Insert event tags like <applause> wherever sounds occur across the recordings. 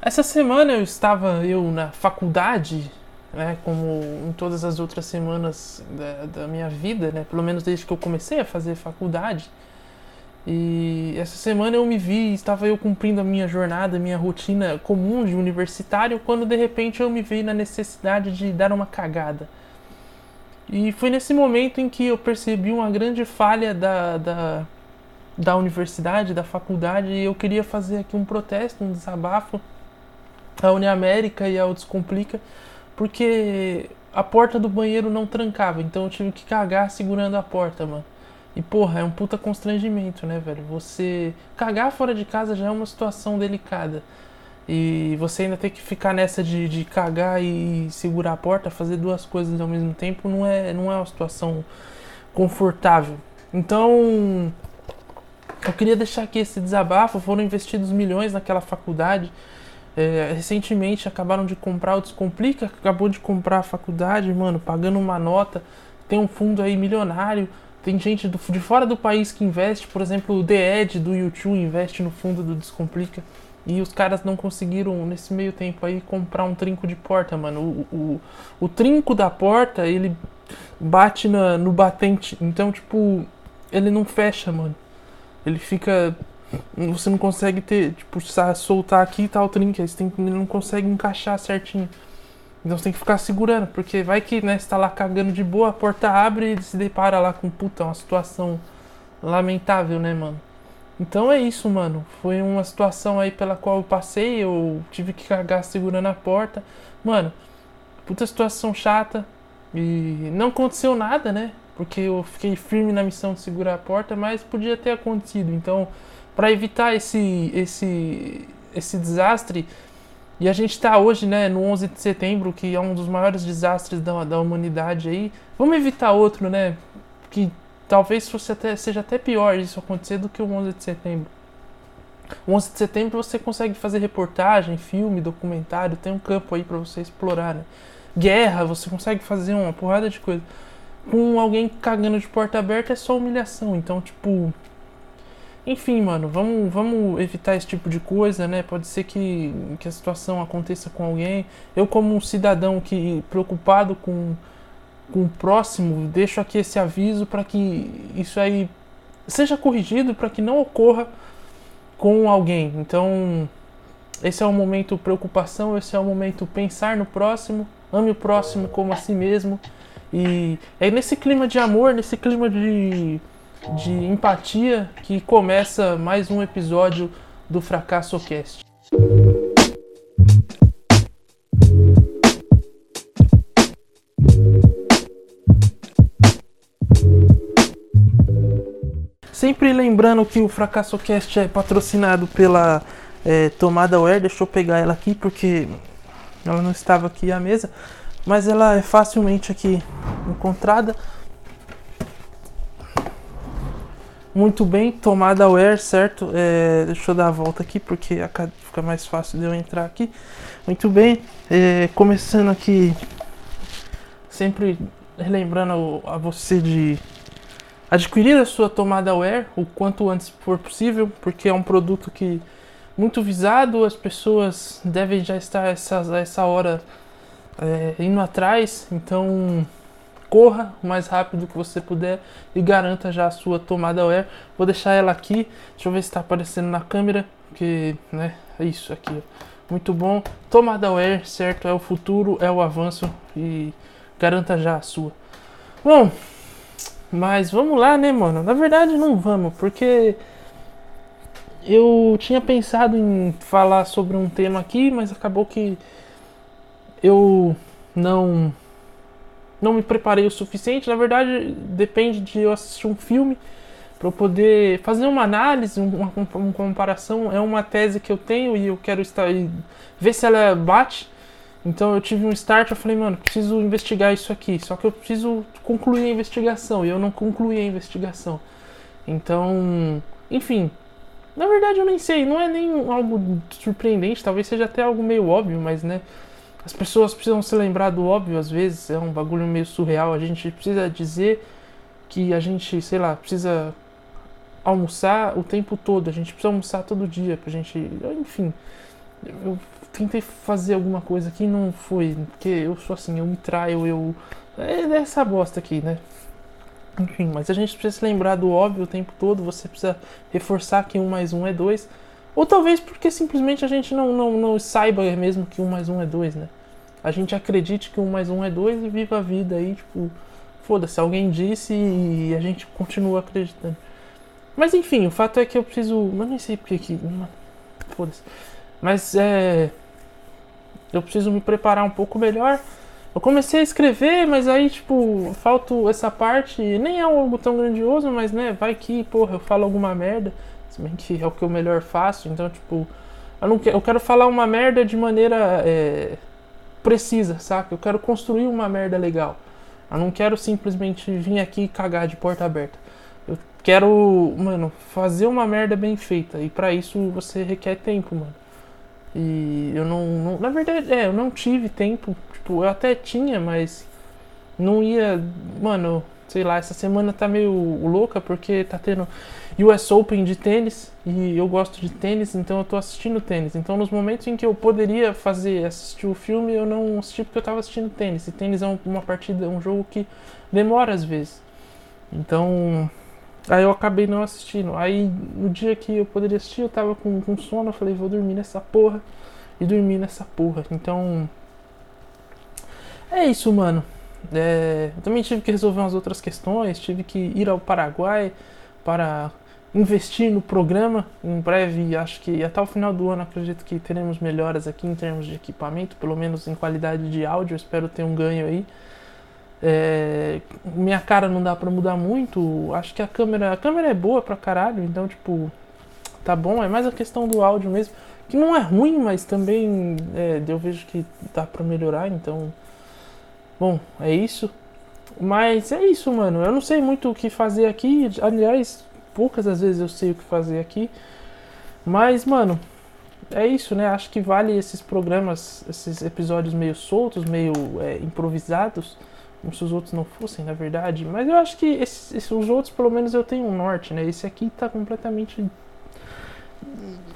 Essa semana eu estava eu na faculdade, né, como em todas as outras semanas da, da minha vida, né, pelo menos desde que eu comecei a fazer faculdade. E essa semana eu me vi, estava eu cumprindo a minha jornada, minha rotina comum de universitário, quando de repente eu me vi na necessidade de dar uma cagada. E foi nesse momento em que eu percebi uma grande falha da, da, da universidade, da faculdade, e eu queria fazer aqui um protesto, um desabafo à Uniamérica e ao Descomplica, porque a porta do banheiro não trancava, então eu tive que cagar segurando a porta, mano. E porra, é um puta constrangimento, né, velho? Você cagar fora de casa já é uma situação delicada. E você ainda tem que ficar nessa de, de cagar e segurar a porta, fazer duas coisas ao mesmo tempo, não é, não é uma situação confortável. Então, eu queria deixar aqui esse desabafo. Foram investidos milhões naquela faculdade. É, recentemente acabaram de comprar o Descomplica, acabou de comprar a faculdade, mano, pagando uma nota. Tem um fundo aí milionário. Tem gente do, de fora do país que investe, por exemplo, o The Ed do YouTube investe no fundo do Descomplica. E os caras não conseguiram, nesse meio tempo aí, comprar um trinco de porta, mano. O, o, o trinco da porta, ele bate na, no batente. Então, tipo, ele não fecha, mano. Ele fica. Você não consegue ter, tipo, soltar aqui e o trinco. Aí você tem, ele não consegue encaixar certinho. Então você tem que ficar segurando, porque vai que, né, você tá lá cagando de boa, a porta abre e se depara lá com, puta, uma situação lamentável, né, mano? Então é isso, mano. Foi uma situação aí pela qual eu passei, eu tive que cagar segurando a porta. Mano, puta situação chata. E não aconteceu nada, né? Porque eu fiquei firme na missão de segurar a porta, mas podia ter acontecido. Então, para evitar esse esse esse desastre, e a gente está hoje, né, no 11 de setembro, que é um dos maiores desastres da, da humanidade aí. Vamos evitar outro, né? Que talvez fosse até, seja até pior isso acontecer do que o 11 de setembro. O 11 de setembro você consegue fazer reportagem, filme, documentário, tem um campo aí para você explorar, né? Guerra, você consegue fazer uma porrada de coisa. Com alguém cagando de porta aberta é só humilhação, então, tipo, enfim, mano, vamos, vamos evitar esse tipo de coisa, né? Pode ser que, que a situação aconteça com alguém. Eu, como um cidadão que preocupado com com o próximo, deixo aqui esse aviso para que isso aí seja corrigido para que não ocorra com alguém. Então, esse é o momento preocupação, esse é o momento pensar no próximo, ame o próximo como a si mesmo. E é nesse clima de amor, nesse clima de, de empatia que começa mais um episódio do Fracasso Cast. Sempre lembrando que o Fracasso Cast é patrocinado pela é, Tomada Wear. Deixa eu pegar ela aqui porque ela não estava aqui à mesa. Mas ela é facilmente aqui encontrada. Muito bem, tomada Wear, certo? É, deixa eu dar a volta aqui porque fica mais fácil de eu entrar aqui. Muito bem, é, começando aqui, sempre lembrando a você de adquirir a sua tomada Wear o quanto antes for possível, porque é um produto que muito visado, as pessoas devem já estar essa, essa hora é, indo atrás, então corra o mais rápido que você puder e garanta já a sua tomada Wear. Vou deixar ela aqui, deixa eu ver se está aparecendo na câmera, que né, é isso aqui. Muito bom, tomada Wear, certo? É o futuro, é o avanço e garanta já a sua. Bom, mas vamos lá, né, mano? Na verdade, não vamos, porque eu tinha pensado em falar sobre um tema aqui, mas acabou que eu não não me preparei o suficiente. Na verdade, depende de eu assistir um filme para eu poder fazer uma análise, uma, uma, comparação. É uma tese que eu tenho e eu quero estar ver se ela bate então eu tive um start, eu falei, mano, preciso investigar isso aqui. Só que eu preciso concluir a investigação. E eu não concluí a investigação. Então, enfim. Na verdade eu nem sei, não é nem algo surpreendente, talvez seja até algo meio óbvio, mas né. As pessoas precisam se lembrar do óbvio às vezes, é um bagulho meio surreal. A gente precisa dizer que a gente, sei lá, precisa almoçar o tempo todo, a gente precisa almoçar todo dia pra gente. Enfim. Eu tentei fazer alguma coisa aqui e não foi. Porque eu sou assim, eu me traio, eu. É essa bosta aqui, né? Enfim, mas a gente precisa se lembrar do óbvio o tempo todo, você precisa reforçar que um mais um é dois. Ou talvez porque simplesmente a gente não, não, não saiba mesmo que um mais um é dois, né? A gente acredite que um mais um é dois e viva a vida aí, tipo, foda-se, alguém disse e a gente continua acreditando. Mas enfim, o fato é que eu preciso. Eu nem sei porque que. Foda-se. Mas é. Eu preciso me preparar um pouco melhor. Eu comecei a escrever, mas aí, tipo, falta essa parte. Nem é algo tão grandioso, mas né, vai que, porra, eu falo alguma merda. Se bem que é o que eu melhor faço, então, tipo. Eu, não quero, eu quero falar uma merda de maneira é, precisa, saca? Eu quero construir uma merda legal. Eu não quero simplesmente vir aqui e cagar de porta aberta. Eu quero, mano, fazer uma merda bem feita. E para isso você requer tempo, mano. E eu não, não, Na verdade, é, eu não tive tempo. Tipo, eu até tinha, mas não ia. Mano, sei lá, essa semana tá meio louca porque tá tendo US Open de tênis e eu gosto de tênis, então eu tô assistindo tênis. Então, nos momentos em que eu poderia fazer, assistir o filme, eu não assisti porque eu tava assistindo tênis. E tênis é uma partida, um jogo que demora às vezes. Então, aí eu acabei não assistindo. Aí, no dia que eu poderia assistir, eu tava com, com sono, eu falei, vou dormir nessa porra. E dormir nessa porra. Então, é isso, mano. É, eu também tive que resolver umas outras questões, tive que ir ao Paraguai para investir no programa. Em breve, acho que até o final do ano, acredito que teremos melhoras aqui em termos de equipamento, pelo menos em qualidade de áudio. Espero ter um ganho aí. É, minha cara não dá para mudar muito. Acho que a câmera, a câmera é boa pra caralho, então tipo, tá bom. É mais a questão do áudio mesmo, que não é ruim, mas também é, eu vejo que dá para melhorar, então Bom, é isso. Mas é isso, mano. Eu não sei muito o que fazer aqui. Aliás, poucas às vezes eu sei o que fazer aqui. Mas, mano, é isso, né? Acho que vale esses programas, esses episódios meio soltos, meio é, improvisados. Como se os outros não fossem, na verdade. Mas eu acho que esses, esses, os outros, pelo menos, eu tenho um norte, né? Esse aqui tá completamente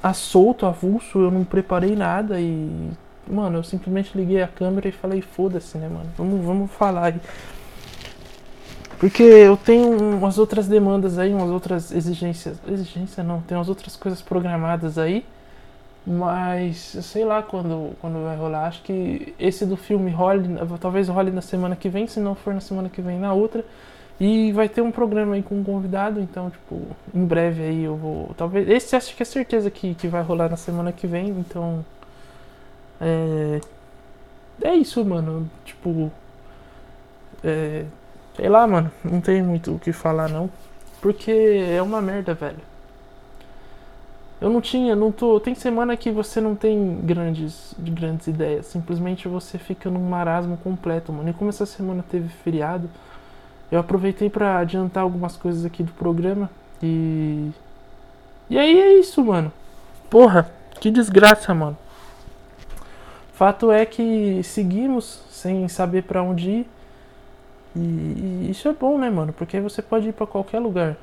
a solto, avulso. Eu não preparei nada e Mano, eu simplesmente liguei a câmera e falei, foda-se, né, mano? Vamos, vamos falar aí. Porque eu tenho umas outras demandas aí, umas outras exigências. Exigência não, tem umas outras coisas programadas aí. Mas sei lá quando, quando vai rolar. Acho que esse do filme role, talvez role na semana que vem, se não for na semana que vem, na outra. E vai ter um programa aí com um convidado, então, tipo, em breve aí eu vou. Talvez. Esse acho que é certeza que, que vai rolar na semana que vem, então. É, é isso, mano. Tipo. É, sei lá, mano. Não tem muito o que falar, não. Porque é uma merda, velho. Eu não tinha, não tô. Tem semana que você não tem grandes, grandes ideias. Simplesmente você fica num marasmo completo, mano. E como essa semana teve feriado, eu aproveitei para adiantar algumas coisas aqui do programa. E. E aí é isso, mano. Porra, que desgraça, mano. Fato é que seguimos sem saber para onde ir. E, e, isso é bom, né, mano? Porque você pode ir para qualquer lugar.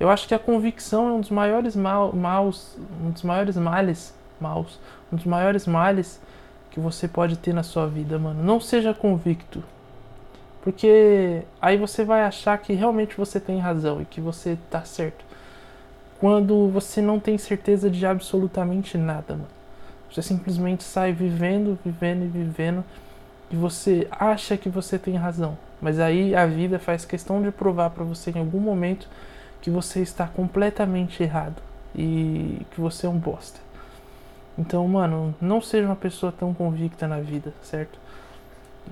Eu acho que a convicção é um dos maiores mal, maus, um dos maiores males, maus, um dos maiores males que você pode ter na sua vida, mano. Não seja convicto. Porque aí você vai achar que realmente você tem razão e que você tá certo. Quando você não tem certeza de absolutamente nada, mano. Você simplesmente sai vivendo, vivendo e vivendo e você acha que você tem razão. Mas aí a vida faz questão de provar para você em algum momento que você está completamente errado e que você é um bosta. Então, mano, não seja uma pessoa tão convicta na vida, certo?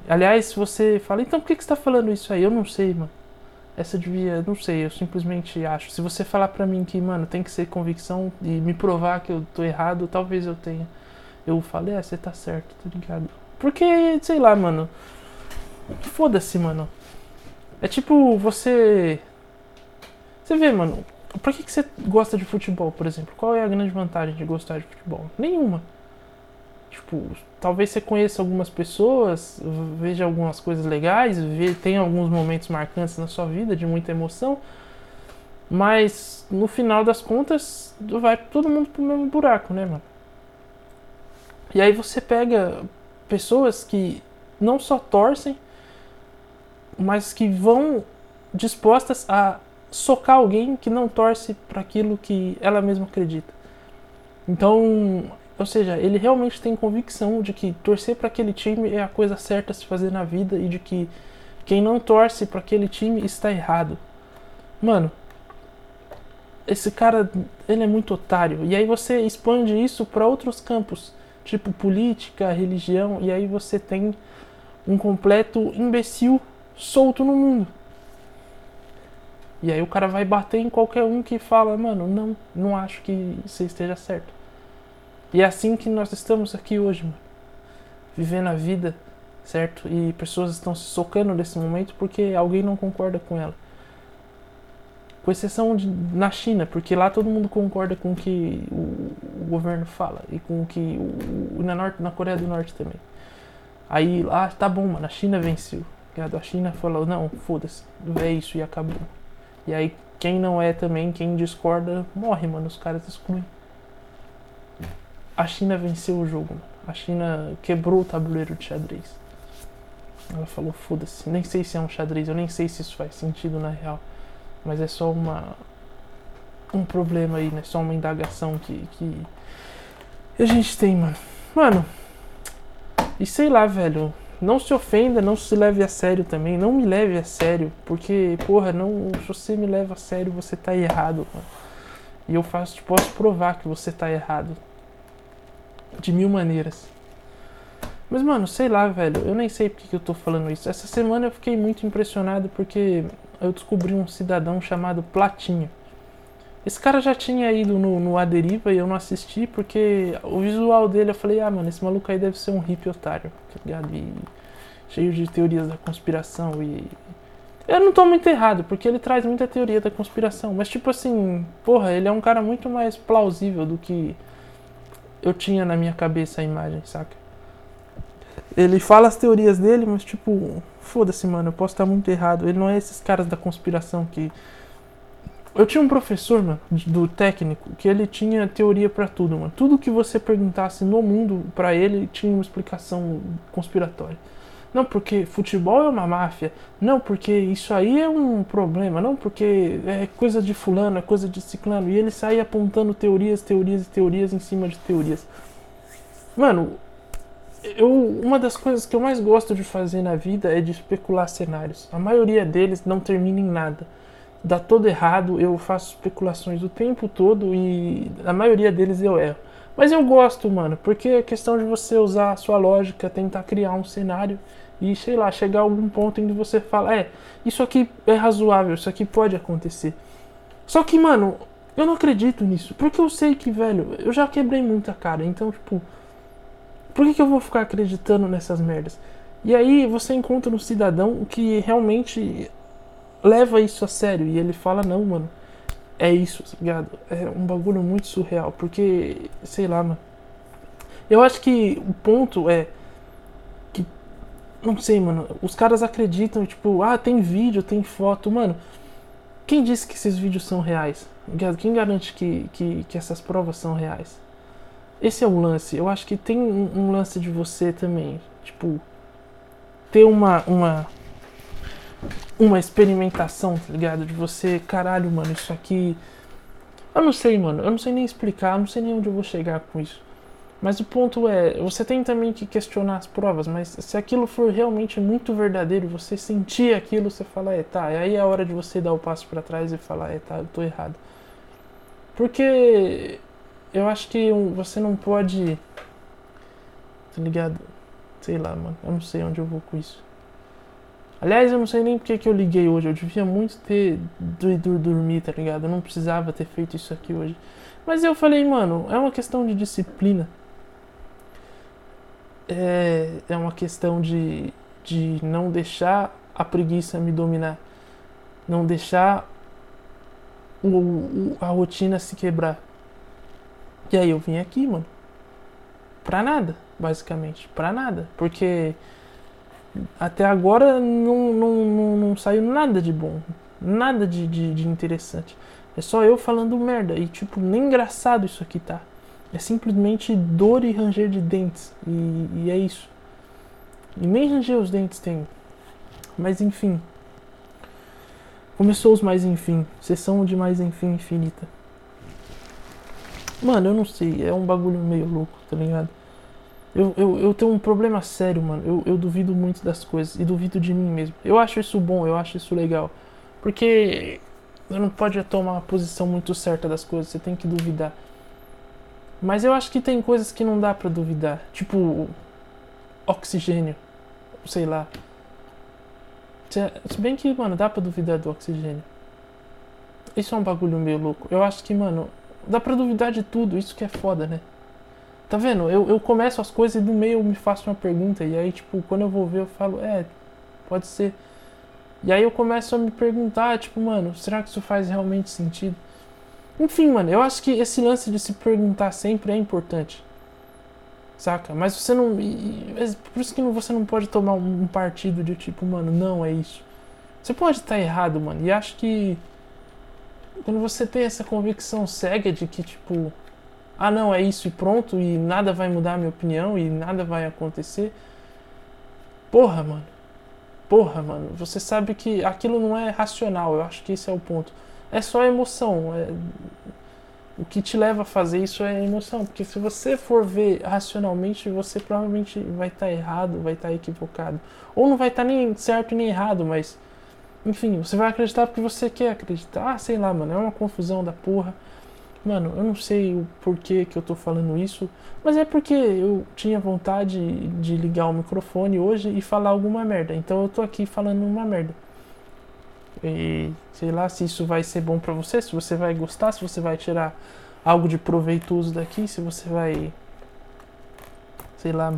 Aliás, se você fala, então por que, que você tá falando isso aí? Eu não sei, mano. Essa devia, não sei, eu simplesmente acho. Se você falar pra mim que, mano, tem que ser convicção e me provar que eu tô errado, talvez eu tenha eu falei, ah, você tá certo, tá ligado? Porque, sei lá, mano. Foda-se, mano. É tipo, você. Você vê, mano. Por que, que você gosta de futebol, por exemplo? Qual é a grande vantagem de gostar de futebol? Nenhuma. Tipo, talvez você conheça algumas pessoas, veja algumas coisas legais, vê, tenha alguns momentos marcantes na sua vida de muita emoção, mas no final das contas vai todo mundo pro mesmo buraco, né, mano? E aí você pega pessoas que não só torcem, mas que vão dispostas a socar alguém que não torce para aquilo que ela mesma acredita. Então, ou seja, ele realmente tem convicção de que torcer para aquele time é a coisa certa a se fazer na vida e de que quem não torce para aquele time está errado. Mano, esse cara, ele é muito otário. E aí você expande isso para outros campos, tipo política, religião, e aí você tem um completo imbecil solto no mundo. E aí o cara vai bater em qualquer um que fala, mano, não, não acho que você esteja certo. E é assim que nós estamos aqui hoje, mano. Vivendo a vida, certo? E pessoas estão se socando nesse momento porque alguém não concorda com ela. Com exceção de, na China, porque lá todo mundo concorda com o que o, o governo fala e com o que o, na, norte, na Coreia do Norte também. Aí lá tá bom, mano, a China venceu. A China falou, não, foda-se, é isso e acabou. E aí quem não é também, quem discorda, morre, mano, os caras excluem. A China venceu o jogo, mano. A China quebrou o tabuleiro de xadrez. Ela falou, foda-se, nem sei se é um xadrez, eu nem sei se isso faz sentido na real. Mas é só uma. um problema aí, né? Só uma indagação que, que a gente tem, mano. Mano, e sei lá, velho. Não se ofenda, não se leve a sério também. Não me leve a sério. Porque, porra, não, se você me leva a sério, você tá errado. Mano. E eu faço, posso provar que você tá errado. De mil maneiras. Mas, mano, sei lá, velho. Eu nem sei porque que eu tô falando isso. Essa semana eu fiquei muito impressionado porque eu descobri um cidadão chamado Platinho. Esse cara já tinha ido no, no A Deriva e eu não assisti porque o visual dele eu falei, ah, mano, esse maluco aí deve ser um hippie otário, tá ligado? E cheio de teorias da conspiração e. Eu não tô muito errado, porque ele traz muita teoria da conspiração, mas tipo assim, porra, ele é um cara muito mais plausível do que eu tinha na minha cabeça a imagem, saca? Ele fala as teorias dele, mas tipo, foda-se, mano, eu posso estar muito errado. Ele não é esses caras da conspiração que eu tinha um professor, mano, do técnico, que ele tinha teoria para tudo, mano. Tudo que você perguntasse no mundo para ele tinha uma explicação conspiratória. Não porque futebol é uma máfia, não porque isso aí é um problema, não porque é coisa de fulano, é coisa de ciclano. E ele saía apontando teorias, teorias e teorias em cima de teorias. Mano, eu, uma das coisas que eu mais gosto de fazer na vida é de especular cenários. A maioria deles não termina em nada dá todo errado, eu faço especulações o tempo todo e a maioria deles eu erro. Mas eu gosto, mano, porque é questão de você usar a sua lógica, tentar criar um cenário e, sei lá, chegar a algum ponto em que você fala, é, isso aqui é razoável, isso aqui pode acontecer. Só que, mano, eu não acredito nisso, porque eu sei que, velho, eu já quebrei muita cara, então, tipo, por que, que eu vou ficar acreditando nessas merdas? E aí você encontra um cidadão que realmente leva isso a sério. E ele fala, não, mano, é isso, tá ligado? É um bagulho muito surreal. Porque, sei lá, mano. Eu acho que o ponto é que. Não sei, mano. Os caras acreditam, tipo, ah, tem vídeo, tem foto. Mano, quem disse que esses vídeos são reais? Tá quem garante que, que, que essas provas são reais? Esse é o lance. Eu acho que tem um, um lance de você também. Tipo, ter uma, uma uma experimentação, tá ligado? De você, caralho, mano, isso aqui. Eu não sei, mano. Eu não sei nem explicar, eu não sei nem onde eu vou chegar com isso. Mas o ponto é, você tem também que questionar as provas, mas se aquilo for realmente muito verdadeiro, você sentir aquilo, você fala, é, tá, aí é a hora de você dar o passo para trás e falar, é, tá, eu tô errado. Porque eu acho que você não pode. Tá ligado? Sei lá, mano. Eu não sei onde eu vou com isso. Aliás, eu não sei nem porque que eu liguei hoje. Eu devia muito ter ido dormir, tá ligado? Eu não precisava ter feito isso aqui hoje. Mas eu falei, mano, é uma questão de disciplina. É, é uma questão de, de não deixar a preguiça me dominar. Não deixar o, o, a rotina se quebrar. E aí eu vim aqui, mano. Pra nada, basicamente. Pra nada. Porque até agora não, não, não, não saiu nada de bom. Nada de, de, de, interessante. É só eu falando merda. E, tipo, nem engraçado isso aqui tá. É simplesmente dor e ranger de dentes. E, e é isso. E nem ranger os dentes tem. Mas enfim. Começou os mais enfim. Sessão de mais enfim infinita. Mano, eu não sei. É um bagulho meio louco, tá ligado? Eu, eu, eu tenho um problema sério, mano. Eu, eu duvido muito das coisas. E duvido de mim mesmo. Eu acho isso bom, eu acho isso legal. Porque você não pode tomar uma posição muito certa das coisas. Você tem que duvidar. Mas eu acho que tem coisas que não dá para duvidar. Tipo, oxigênio. Sei lá. Se bem que, mano, dá pra duvidar do oxigênio. Isso é um bagulho meio louco. Eu acho que, mano, dá pra duvidar de tudo. Isso que é foda, né? Tá vendo? Eu, eu começo as coisas e no meio eu me faço uma pergunta. E aí, tipo, quando eu vou ver, eu falo, é, pode ser. E aí eu começo a me perguntar, tipo, mano, será que isso faz realmente sentido? Enfim, mano, eu acho que esse lance de se perguntar sempre é importante. Saca? Mas você não. Por isso que você não pode tomar um partido de tipo, mano, não é isso. Você pode estar errado, mano. E acho que. Quando você tem essa convicção cega de que, tipo. Ah, não, é isso e pronto, e nada vai mudar a minha opinião e nada vai acontecer. Porra, mano. Porra, mano. Você sabe que aquilo não é racional. Eu acho que esse é o ponto. É só emoção. É o que te leva a fazer isso é emoção, porque se você for ver racionalmente, você provavelmente vai estar tá errado, vai estar tá equivocado, ou não vai estar tá nem certo nem errado, mas enfim, você vai acreditar porque você quer acreditar. Ah, sei lá, mano, é uma confusão da porra. Mano, eu não sei o porquê que eu tô falando isso, mas é porque eu tinha vontade de ligar o microfone hoje e falar alguma merda. Então eu tô aqui falando uma merda. E sei lá se isso vai ser bom para você, se você vai gostar, se você vai tirar algo de proveitoso daqui, se você vai. Sei lá.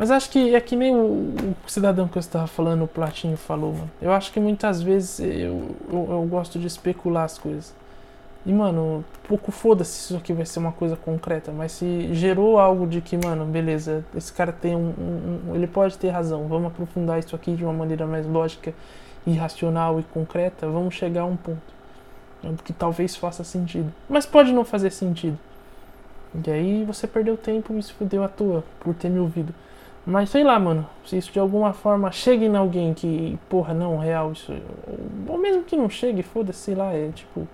Mas acho que é que nem o, o cidadão que eu estava falando, o Platinho falou, mano. Eu acho que muitas vezes eu, eu, eu gosto de especular as coisas. E, mano, pouco foda-se se isso aqui vai ser uma coisa concreta, mas se gerou algo de que, mano, beleza, esse cara tem um, um, um, Ele pode ter razão, vamos aprofundar isso aqui de uma maneira mais lógica irracional e concreta, vamos chegar a um ponto né, que talvez faça sentido, mas pode não fazer sentido. E aí você perdeu tempo e se fudeu à toa por ter me ouvido. Mas sei lá, mano, se isso de alguma forma chegue em alguém que, porra, não, real, isso. Ou mesmo que não chegue, foda-se, sei lá, é tipo.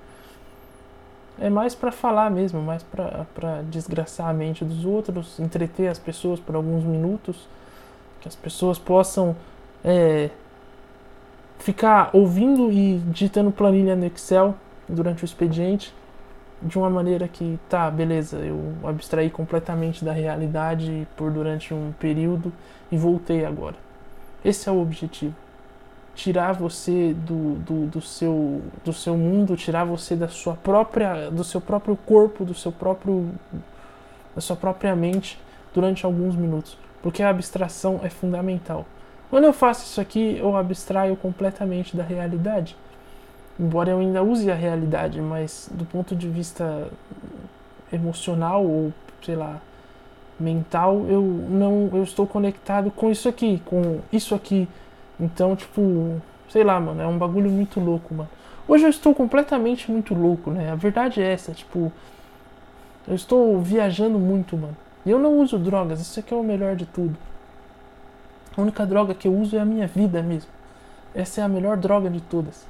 É mais para falar mesmo, mais para desgraçar a mente dos outros, entreter as pessoas por alguns minutos, que as pessoas possam é, ficar ouvindo e digitando planilha no Excel durante o expediente de uma maneira que tá, beleza, eu abstraí completamente da realidade por durante um período e voltei agora. Esse é o objetivo. Tirar você do, do, do, seu, do seu mundo, tirar você da sua própria, do seu próprio corpo, do seu próprio, da sua própria mente durante alguns minutos, porque a abstração é fundamental. Quando eu faço isso aqui, eu abstraio completamente da realidade. Embora eu ainda use a realidade, mas do ponto de vista emocional ou, sei lá, mental, eu não eu estou conectado com isso aqui, com isso aqui. Então, tipo, sei lá, mano, é um bagulho muito louco, mano. Hoje eu estou completamente muito louco, né? A verdade é essa, tipo, eu estou viajando muito, mano. E eu não uso drogas, isso aqui é o melhor de tudo. A única droga que eu uso é a minha vida mesmo. Essa é a melhor droga de todas.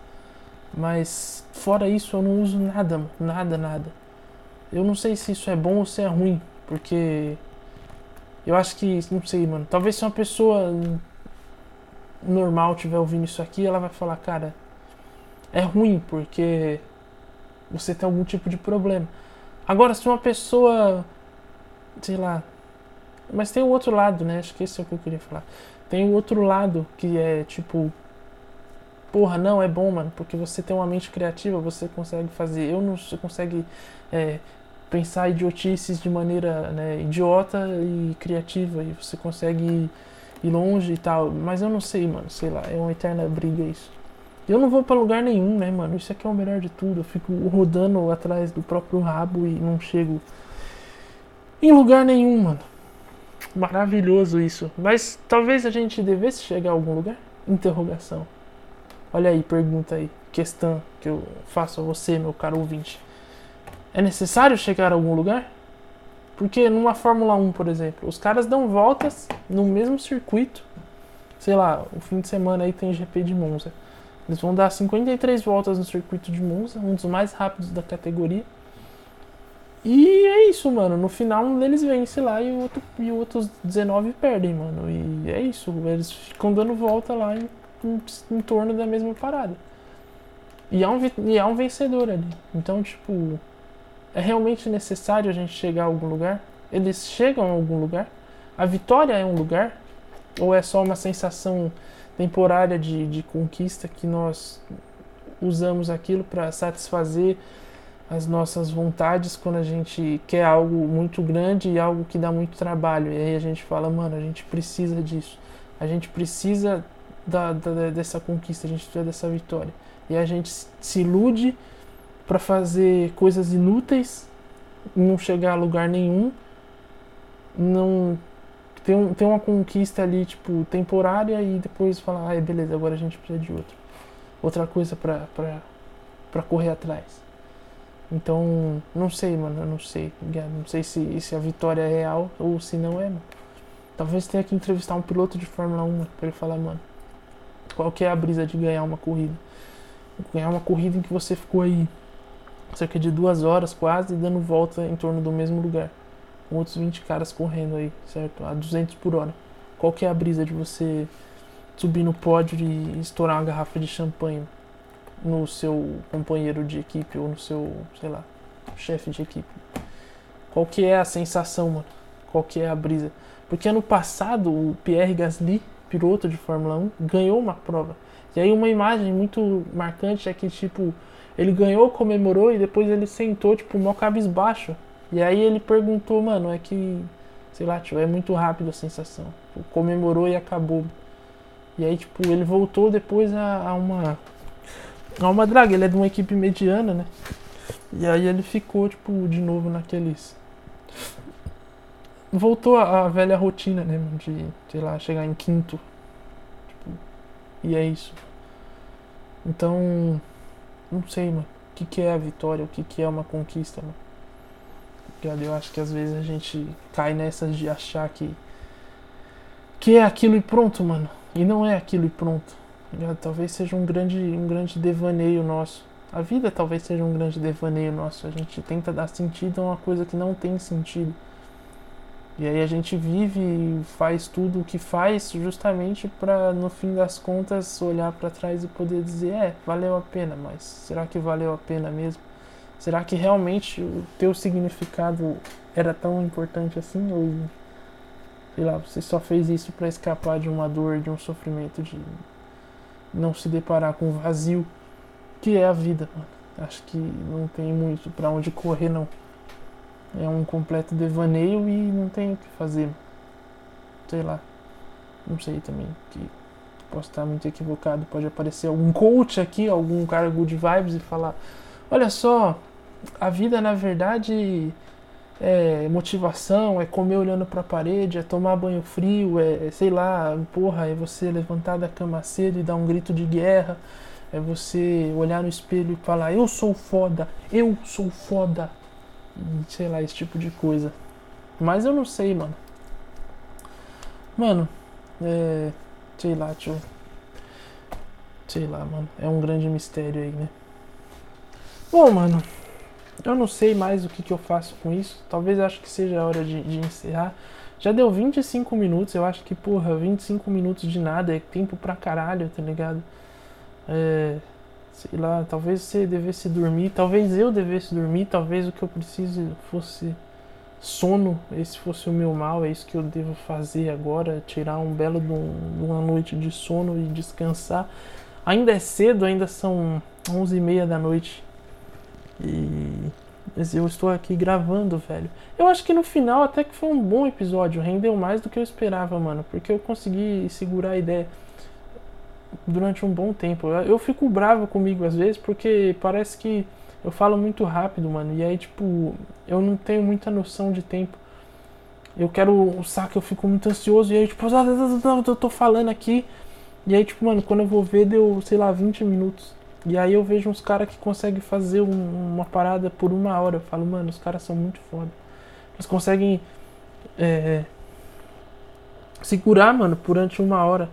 Mas fora isso eu não uso nada, nada, nada. Eu não sei se isso é bom ou se é ruim, porque eu acho que, não sei, mano. Talvez se uma pessoa normal estiver ouvindo isso aqui, ela vai falar, cara, é ruim porque você tem algum tipo de problema. Agora, se uma pessoa, sei lá, mas tem o outro lado, né? Acho que esse é o que eu queria falar. Tem o outro lado que é tipo, porra, não, é bom, mano, porque você tem uma mente criativa, você consegue fazer. Eu não você consegue é, pensar idiotices de maneira né, idiota e criativa, e você consegue ir, longe e tal. Mas eu não sei, mano, sei lá, é uma eterna briga isso. Eu não vou para lugar nenhum, né, mano? Isso aqui é o melhor de tudo. Eu fico rodando atrás do próprio rabo e não chego em lugar nenhum, mano. Maravilhoso isso. Mas talvez a gente devesse chegar a algum lugar? Interrogação. Olha aí, pergunta aí. Questão que eu faço a você, meu caro ouvinte. É necessário chegar a algum lugar? Porque numa Fórmula 1, por exemplo, os caras dão voltas no mesmo circuito. Sei lá, o fim de semana aí tem GP de Monza. Eles vão dar 53 voltas no circuito de Monza, um dos mais rápidos da categoria. E é isso, mano. No final um deles vence lá e o outro, e outros 19 perdem, mano. E é isso. Eles ficam dando volta lá em, em, torno da mesma parada. E há, um, e há um vencedor ali. Então, tipo, é realmente necessário a gente chegar a algum lugar? Eles chegam a algum lugar? A vitória é um lugar? Ou é só uma sensação temporária de, de conquista que nós usamos aquilo para satisfazer as nossas vontades quando a gente quer algo muito grande e algo que dá muito trabalho. E aí a gente fala, mano, a gente precisa disso. A gente precisa da, da dessa conquista, a gente precisa dessa vitória. E a gente se ilude para fazer coisas inúteis, não chegar a lugar nenhum, não ter, um, ter uma conquista ali, tipo, temporária e depois falar, ah, beleza, agora a gente precisa de outro. Outra coisa pra, pra correr atrás. Então, não sei, mano, eu não sei. Não sei se, se a vitória é real ou se não é, mano. Talvez tenha que entrevistar um piloto de Fórmula 1 para ele falar, mano, qual que é a brisa de ganhar uma corrida? Ganhar uma corrida em que você ficou aí cerca de duas horas quase dando volta em torno do mesmo lugar. Com outros 20 caras correndo aí, certo? A 200 por hora. Qual que é a brisa de você subir no pódio e estourar uma garrafa de champanhe? no seu companheiro de equipe ou no seu, sei lá, chefe de equipe. Qual que é a sensação, mano? Qual que é a brisa? Porque ano passado o Pierre Gasly, piloto de Fórmula 1, ganhou uma prova. E aí uma imagem muito marcante é que, tipo, ele ganhou, comemorou e depois ele sentou, tipo, mó cabisbaixo. E aí ele perguntou, mano, é que, sei lá, tipo, é muito rápido a sensação. Comemorou e acabou. E aí, tipo, ele voltou depois a, a uma é uma draga, ele é de uma equipe mediana, né? E aí ele ficou, tipo, de novo naqueles. Voltou a, velha rotina, né? De, sei lá, chegar em quinto. Tipo, e é isso. Então. Não sei, mano. O que, que é a vitória? O que, que é uma conquista, mano? Eu acho que às vezes a gente cai nessas de achar que. Que é aquilo e pronto, mano. E não é aquilo e pronto. Talvez seja um grande, um grande devaneio nosso. A vida talvez seja um grande devaneio nosso. A gente tenta dar sentido a uma coisa que não tem sentido. E aí a gente vive e faz tudo o que faz justamente para no fim das contas olhar para trás e poder dizer, é, valeu a pena, mas será que valeu a pena mesmo? Será que realmente o teu significado era tão importante assim ou sei lá, você só fez isso para escapar de uma dor, de um sofrimento de não se deparar com o vazio que é a vida. Mano. Acho que não tem muito para onde correr não. É um completo devaneio e não tem o que fazer. Sei lá. Não sei também. Que posso estar muito equivocado. Pode aparecer algum coach aqui, algum cara good vibes e falar: Olha só, a vida na verdade é motivação, é comer olhando para a parede, é tomar banho frio, é, sei lá, porra, é você levantar da cama cedo e dar um grito de guerra, é você olhar no espelho e falar eu sou foda, eu sou foda, sei lá, esse tipo de coisa. Mas eu não sei, mano. Mano, é. Sei lá, tio. Sei lá, mano. É um grande mistério aí, né? Bom, mano. Eu não sei mais o que, que eu faço com isso. Talvez acho que seja a hora de, de encerrar. Já deu 25 minutos, eu acho que, porra, 25 minutos de nada é tempo pra caralho, tá ligado? É, sei lá, talvez você devesse dormir, talvez eu devesse dormir, talvez o que eu preciso fosse sono, esse fosse o meu mal, é isso que eu devo fazer agora, tirar um belo de, um, uma noite de sono e descansar. Ainda é cedo, ainda são 11 e meia da noite. E mas eu estou aqui gravando, velho. Eu acho que no final até que foi um bom episódio, rendeu mais do que eu esperava, mano, porque eu consegui segurar a ideia durante um bom tempo. Eu, eu fico bravo comigo às vezes porque parece que eu falo muito rápido, mano, e aí tipo, eu não tenho muita noção de tempo. Eu quero o saco, eu fico muito ansioso e aí tipo, eu tô falando aqui. E aí tipo, mano, quando eu vou ver deu, sei lá, 20 minutos. E aí eu vejo uns caras que conseguem fazer um, uma parada por uma hora. Eu falo, mano, os caras são muito foda. Eles conseguem é, segurar, mano, durante uma hora.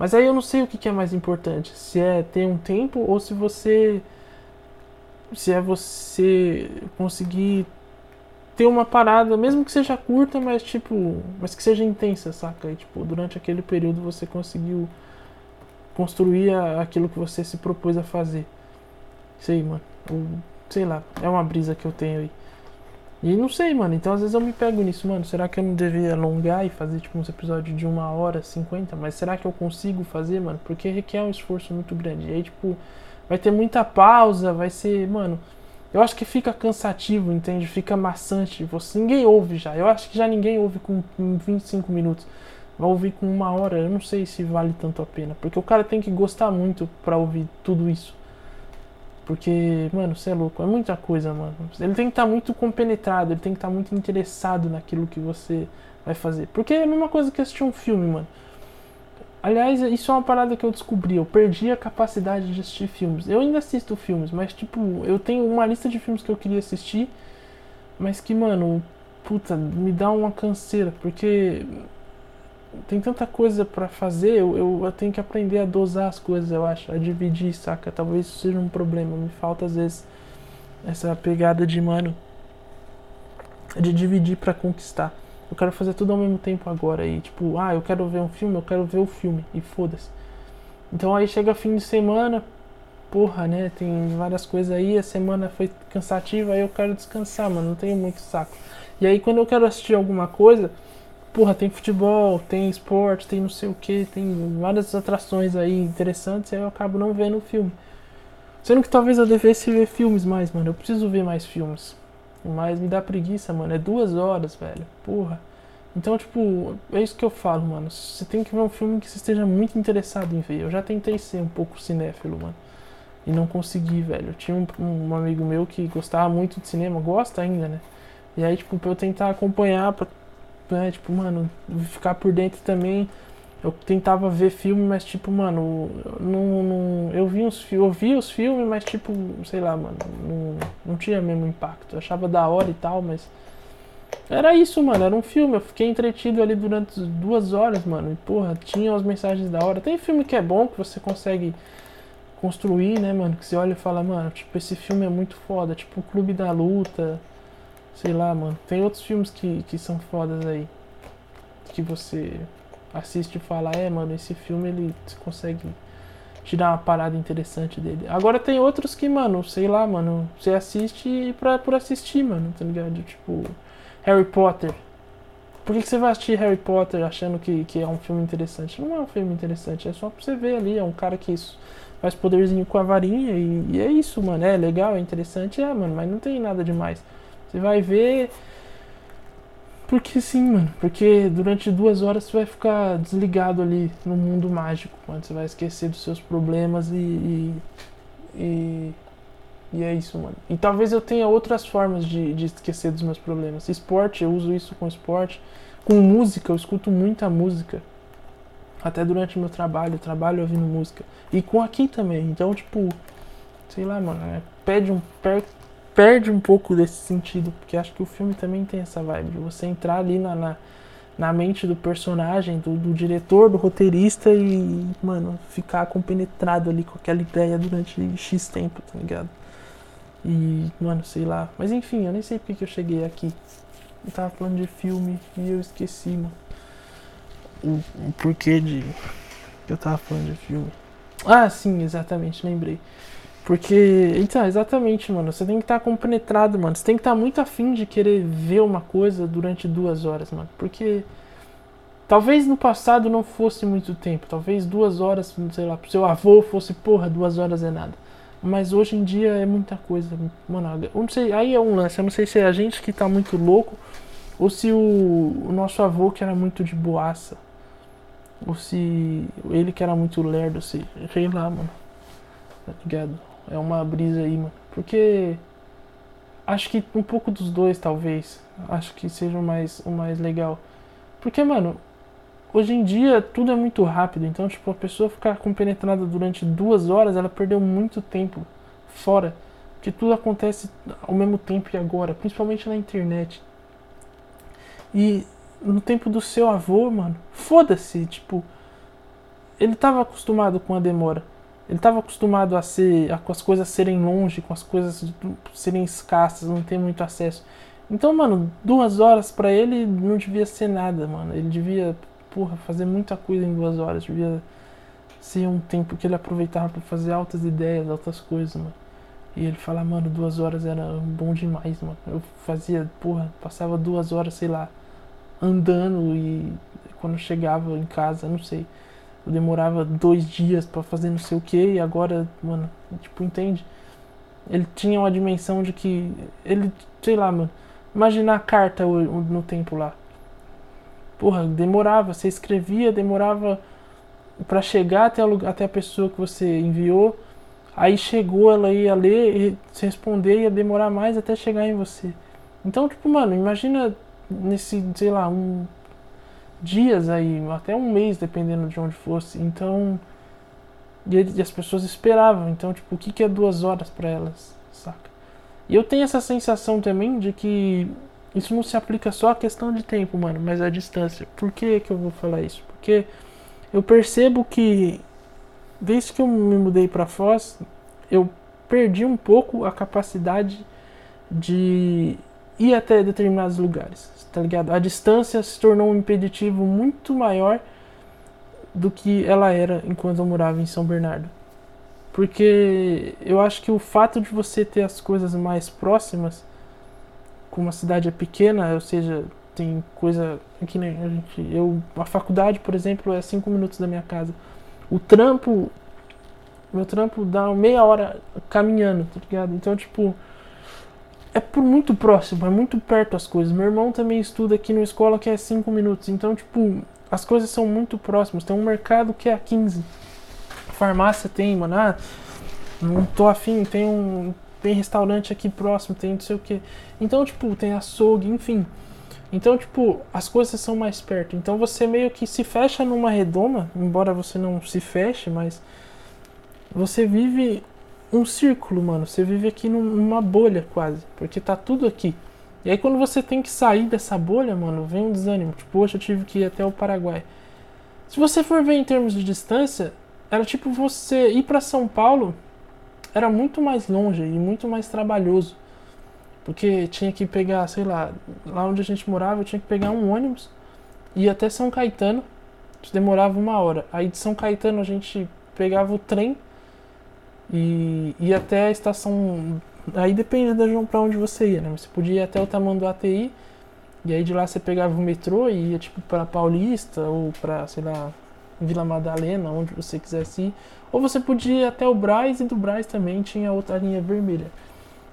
Mas aí eu não sei o que, é mais importante. Se é ter um tempo ou se você. Se é você conseguir ter uma parada, mesmo que seja curta, mas tipo. Mas que seja intensa, saca? E, tipo, durante aquele período você conseguiu construir aquilo que você se propôs a fazer. Sei, mano. Ou, sei lá, é uma brisa que eu tenho aí. E não sei, mano. Então às vezes eu me pego nisso, mano. Será que eu não devia alongar e fazer tipo uns episódios de uma hora, cinquenta? Mas será que eu consigo fazer, mano? Porque requer um esforço muito grande. E aí, tipo, vai ter muita pausa, vai ser, mano. Eu acho que fica cansativo, entende? Fica maçante. Você, ninguém ouve já. Eu acho que já ninguém ouve com 25 minutos. Vai ouvir com uma hora. Eu não sei se vale tanto a pena. Porque o cara tem que gostar muito para ouvir tudo isso. Porque, mano, você é louco, é muita coisa, mano. Ele tem que estar tá muito compenetrado, ele tem que estar tá muito interessado naquilo que você vai fazer. Porque é a mesma coisa que assistir um filme, mano. Aliás, isso é uma parada que eu descobri. Eu perdi a capacidade de assistir filmes. Eu ainda assisto filmes, mas, tipo, eu tenho uma lista de filmes que eu queria assistir, mas que, mano, puta, me dá uma canseira. Porque tem tanta coisa para fazer, eu, eu, eu, tenho que aprender a dosar as coisas, eu acho, a dividir, saca? Talvez isso seja um problema. Me falta às vezes essa pegada de, mano, de dividir para conquistar. Eu quero fazer tudo ao mesmo tempo agora e tipo, ah, eu quero ver um filme, eu quero ver o filme e foda-se. Então aí chega fim de semana, porra, né? Tem várias coisas aí, a semana foi cansativa, aí eu quero descansar, mano, não tenho muito saco. E aí quando eu quero assistir alguma coisa, porra, tem futebol, tem esporte, tem não sei o que, tem várias atrações aí interessantes, aí eu acabo não vendo o filme. Sendo que talvez eu devesse ver filmes mais, mano. Eu preciso ver mais filmes. Mas me dá preguiça, mano. É duas horas, velho. Porra. Então, tipo, é isso que eu falo, mano. Você tem que ver um filme que você esteja muito interessado em ver. Eu já tentei ser um pouco cinéfilo, mano. E não consegui, velho. Eu tinha um, um amigo meu que gostava muito de cinema, gosta ainda, né? E aí, tipo, pra eu tentar acompanhar, pra né? Tipo, mano, ficar por dentro também. Eu tentava ver filme, mas tipo, mano, não, não, eu vi os eu vi os filmes, mas tipo, sei lá, mano, não, não tinha mesmo impacto. Eu achava da hora e tal, mas era isso, mano, era um filme. Eu fiquei entretido ali durante duas horas, mano. E porra, tinha as mensagens da hora. Tem filme que é bom, que você consegue construir, né, mano? Que você olha e fala, mano, tipo, esse filme é muito foda. Tipo, o Clube da Luta. Sei lá, mano. Tem outros filmes que, que são fodas aí. Que você assiste e fala, é, mano, esse filme ele consegue tirar uma parada interessante dele. Agora tem outros que, mano, sei lá, mano, você assiste pra, por assistir, mano, tá ligado? Tipo, Harry Potter. Por que, que você vai assistir Harry Potter achando que, que é um filme interessante? Não é um filme interessante, é só pra você ver ali. É um cara que faz poderzinho com a varinha e, e é isso, mano. É legal, é interessante, é, mano, mas não tem nada demais. Você vai ver. Porque sim, mano. Porque durante duas horas você vai ficar desligado ali no mundo mágico. Mano. Você vai esquecer dos seus problemas e, e, e. E, é isso, mano. E talvez eu tenha outras formas de, de esquecer dos meus problemas. Esporte, eu uso isso com esporte. Com música, eu escuto muita música. Até durante o meu trabalho, eu trabalho ouvindo música. E com aqui também. Então, tipo, sei lá, mano, é, pede um, per, perde um pouco desse sentido, porque acho que o filme também tem essa vibe de você entrar ali na, na, na mente do personagem, do, do, diretor, do roteirista e, mano, ficar compenetrado ali com aquela ideia durante X tempo, tá ligado? E, mano, sei lá. Mas enfim, eu nem sei porque que eu cheguei aqui. Eu tava falando de filme e eu esqueci, mano. O, o porquê de. eu tava falando de filme. Ah, sim, exatamente, lembrei. Porque, então, exatamente, mano. Você tem que estar tá compenetrado, mano. Você tem que estar tá muito afim de querer ver uma coisa durante duas horas, mano. Porque talvez no passado não fosse muito tempo. Talvez duas horas, sei lá, pro seu avô fosse, porra, duas horas é nada. Mas hoje em dia é muita coisa, mano. Eu não sei, aí é um lance. Eu não sei se é a gente que tá muito louco ou se o, o nosso avô que era muito de boaça. Ou se ele que era muito lerdo, se, sei lá, mano. Tá ligado? É uma brisa aí, mano. Porque acho que um pouco dos dois, talvez. Acho que seja o mais, o mais legal. Porque, mano, hoje em dia tudo é muito rápido. Então, tipo, a pessoa ficar compenetrada durante duas horas, ela perdeu muito tempo fora. Porque tudo acontece ao mesmo tempo e agora, principalmente na internet. E no tempo do seu avô, mano, foda-se, tipo, ele tava acostumado com a demora. Ele tava acostumado a ser, a, com as coisas serem longe, com as coisas serem escassas, não ter muito acesso. Então, mano, duas horas para ele não devia ser nada, mano. Ele devia, porra, fazer muita coisa em duas horas. Devia ser um tempo que ele aproveitava para fazer altas ideias, altas coisas, mano. E ele fala, mano, duas horas era bom demais, mano. Eu fazia, porra, passava duas horas, sei lá, andando e quando chegava em casa, não sei. Eu demorava dois dias para fazer não sei o que e agora, mano, tipo, entende? Ele tinha uma dimensão de que. Ele, sei lá, mano. Imagina a carta no tempo lá. Porra, demorava. Você escrevia, demorava para chegar até, o, até a pessoa que você enviou. Aí chegou, ela ia ler e se responder, ia demorar mais até chegar em você. Então, tipo, mano, imagina nesse, sei lá, um dias aí, até um mês, dependendo de onde fosse. Então, e, as pessoas esperavam. Então, tipo, o que, que é duas horas para elas, saca? E eu tenho essa sensação também de que isso não se aplica só à questão de tempo, mano, mas à distância. Por que, que eu vou falar isso? Porque eu percebo que desde que eu me mudei para Foz, eu perdi um pouco a capacidade de ir até determinados lugares, tá ligado? A distância se tornou um impeditivo muito maior do que ela era enquanto eu morava em São Bernardo. Porque eu acho que o fato de você ter as coisas mais próximas, como a cidade é pequena, ou seja, tem coisa que nem a gente, eu a faculdade, por exemplo, é cinco minutos da minha casa. O trampo, meu trampo dá meia hora caminhando, tá ligado? Então, tipo, é por muito próximo, é muito perto as coisas. Meu irmão também estuda aqui na escola que é 5 minutos. Então, tipo, as coisas são muito próximas. Tem um mercado que é a 15. Farmácia tem, mano. Ah, não tô afim, tem um. Tem restaurante aqui próximo, tem não sei o que. Então, tipo, tem açougue, enfim. Então, tipo, as coisas são mais perto. Então você meio que se fecha numa redoma, embora você não se feche, mas você vive um círculo, mano. Você vive aqui numa bolha quase, porque tá tudo aqui. E aí quando você tem que sair dessa bolha, mano, vem um desânimo. Tipo, hoje eu tive que ir até o Paraguai. Se você for ver em termos de distância, era tipo você ir para São Paulo era muito mais longe e muito mais trabalhoso. Porque tinha que pegar, sei lá, lá onde a gente morava, eu tinha que pegar um ônibus e ir até São Caetano. Isso demorava uma hora. Aí de São Caetano a gente pegava o trem e ir até a estação. Aí depende da para onde você ia, né? Você podia ir até o tamanho do ATI, e aí de lá você pegava o metrô e ia tipo para Paulista ou para, sei lá, Vila Madalena, onde você quisesse ir. Ou você podia ir até o Braz e do Braz também tinha outra linha vermelha.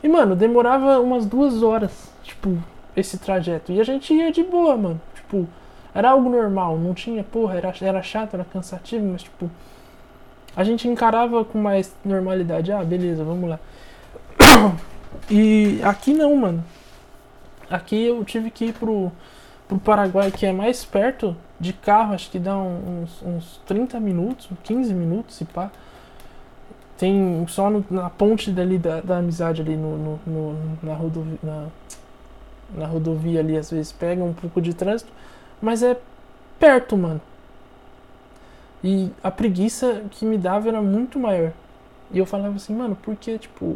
E mano, demorava umas duas horas, tipo, esse trajeto. E a gente ia de boa, mano. Tipo, era algo normal, não tinha, porra, era, era chato, era cansativo, mas tipo a gente encarava com mais normalidade. Ah, beleza, vamos lá. <coughs> E aqui não, mano. Aqui eu tive que ir pro, pro Paraguai, que é mais perto, de carro, acho que dá uns, uns 30 minutos, 15 minutos, se pá. Tem só no, na ponte dali da, da amizade ali no, no, no na, rodovia, na, na rodovia ali, às vezes pega um pouco de trânsito, mas é perto, mano. E a preguiça que me dava era muito maior. E eu falava assim, mano, porque, tipo.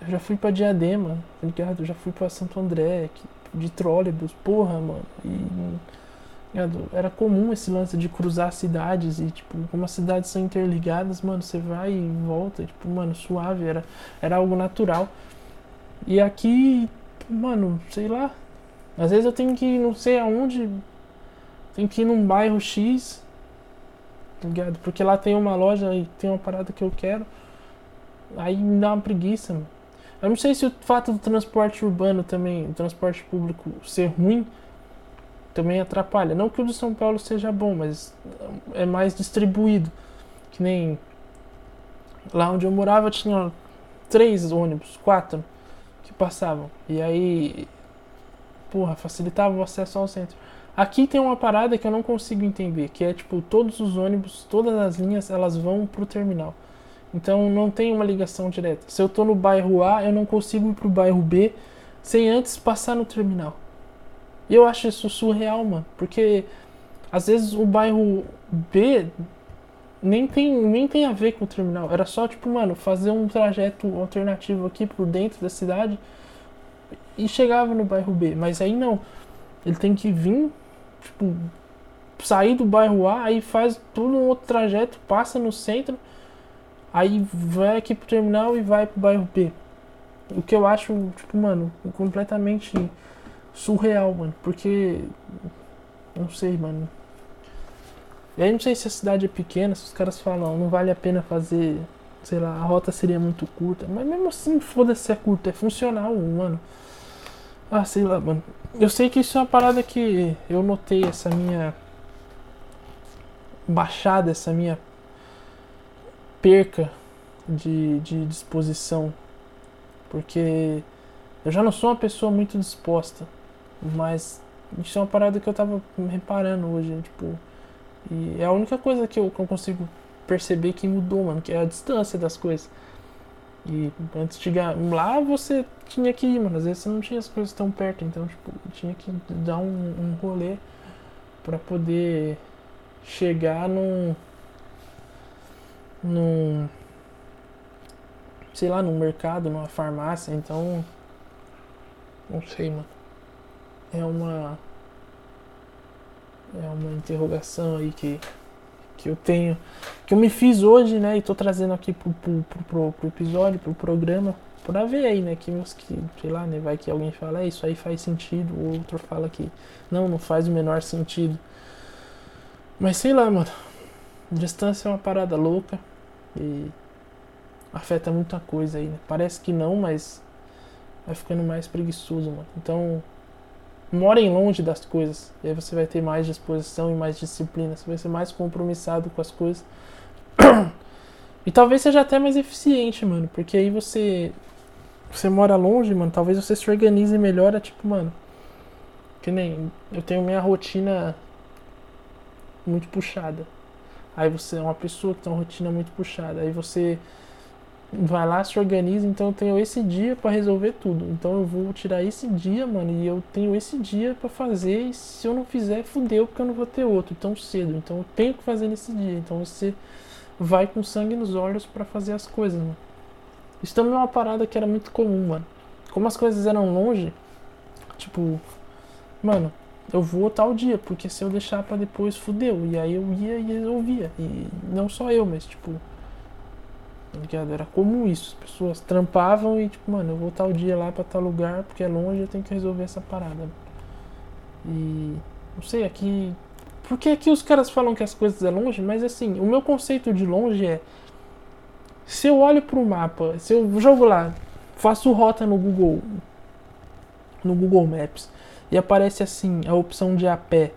Eu já fui pra Diadema, tá ligado? Eu já fui pra Santo André, de trólebus, porra, mano. E. Ligado? Era comum esse lance de cruzar cidades e, tipo, como as cidades são interligadas, mano, você vai e volta, tipo, mano, suave, era, era algo natural. E aqui, mano, sei lá. Às vezes eu tenho que ir não sei aonde tem que ir num bairro X, tá ligado? Porque lá tem uma loja e tem uma parada que eu quero. Aí me dá uma preguiça, mano. Eu não sei se o fato do transporte urbano também, o transporte público ser ruim, também atrapalha. Não que o de São Paulo seja bom, mas é mais distribuído. Que nem lá onde eu morava tinha três ônibus, quatro que passavam. E aí, porra, facilitava o acesso ao centro. Aqui tem uma parada que eu não consigo entender, que é tipo, todos os ônibus, todas as linhas, elas vão pro terminal. Então não tem uma ligação direta. Se eu tô no bairro A, eu não consigo ir pro bairro B sem antes passar no terminal. E eu acho isso surreal, mano. Porque às vezes o bairro B nem tem, nem tem a ver com o terminal. Era só, tipo, mano, fazer um trajeto alternativo aqui por dentro da cidade e chegava no bairro B. Mas aí não. Ele tem que vir, tipo, sair do bairro A, aí faz todo um outro trajeto, passa no centro, aí vai aqui pro terminal e vai pro bairro B. O que eu acho, tipo, mano, completamente surreal, mano. Porque. Não sei, mano. E aí não sei se a cidade é pequena, se os caras falam, não vale a pena fazer, sei lá, a rota seria muito curta. Mas mesmo assim, foda-se se é curta, é funcional, mano. Ah, sei lá, mano. Eu sei que isso é uma parada que eu notei, essa minha baixada, essa minha perca de, de disposição. Porque eu já não sou uma pessoa muito disposta. Mas isso é uma parada que eu tava reparando hoje, tipo. E é a única coisa que eu, que eu consigo perceber que mudou, mano, que é a distância das coisas. E antes de lá, você tinha que ir, mano. Às vezes você não tinha as coisas tão perto, então, tipo, tinha que dar um, um rolê para poder chegar num. num. sei lá, num mercado, numa farmácia. Então. Não sei, mano. É uma. É uma interrogação aí que que eu tenho, que eu me fiz hoje, né? E tô trazendo aqui pro, pro, pro, pro episódio, pro programa, pra ver aí, né? Que, que, sei lá, né? Vai que alguém fala, é, isso aí faz sentido, o outro fala que não, não faz o menor sentido. Mas sei lá, mano. Distância é uma parada louca e afeta muita coisa aí, né? Parece que não, mas vai ficando mais preguiçoso, mano. Então, morem longe das coisas. E aí você vai ter mais disposição e mais disciplina. Você vai ser mais compromissado com as coisas. <clears throat> e talvez seja até mais eficiente, mano. Porque aí você. Você mora longe, mano. Talvez você se organize melhor. É tipo, mano. Que nem. Eu tenho minha rotina muito puxada. Aí você é uma pessoa que tem uma rotina muito puxada. Aí você vai lá, se organiza, então eu tenho esse dia para resolver tudo. Então eu vou tirar esse dia, mano, e eu tenho esse dia para fazer, e se eu não fizer, fudeu, porque eu não vou ter outro tão cedo. Então eu tenho que fazer nesse dia. Então você vai com sangue nos olhos para fazer as coisas, mano. Isso também é uma parada que era muito comum, mano. Como as coisas eram longe, tipo, mano, eu vou tal dia, porque se eu deixar para depois, fudeu. E aí eu ia e resolvia. E não só eu, mas tipo, Era comum isso. As pessoas trampavam e, tipo, mano, eu vou tal dia lá pra tal lugar, porque é longe, eu tenho que resolver essa parada. E. Não sei, aqui. Porque aqui os caras falam que as coisas é longe, mas assim, o meu conceito de longe é. Se eu olho pro mapa, se eu jogo lá, faço rota no Google. No Google Maps. E aparece assim a opção de a pé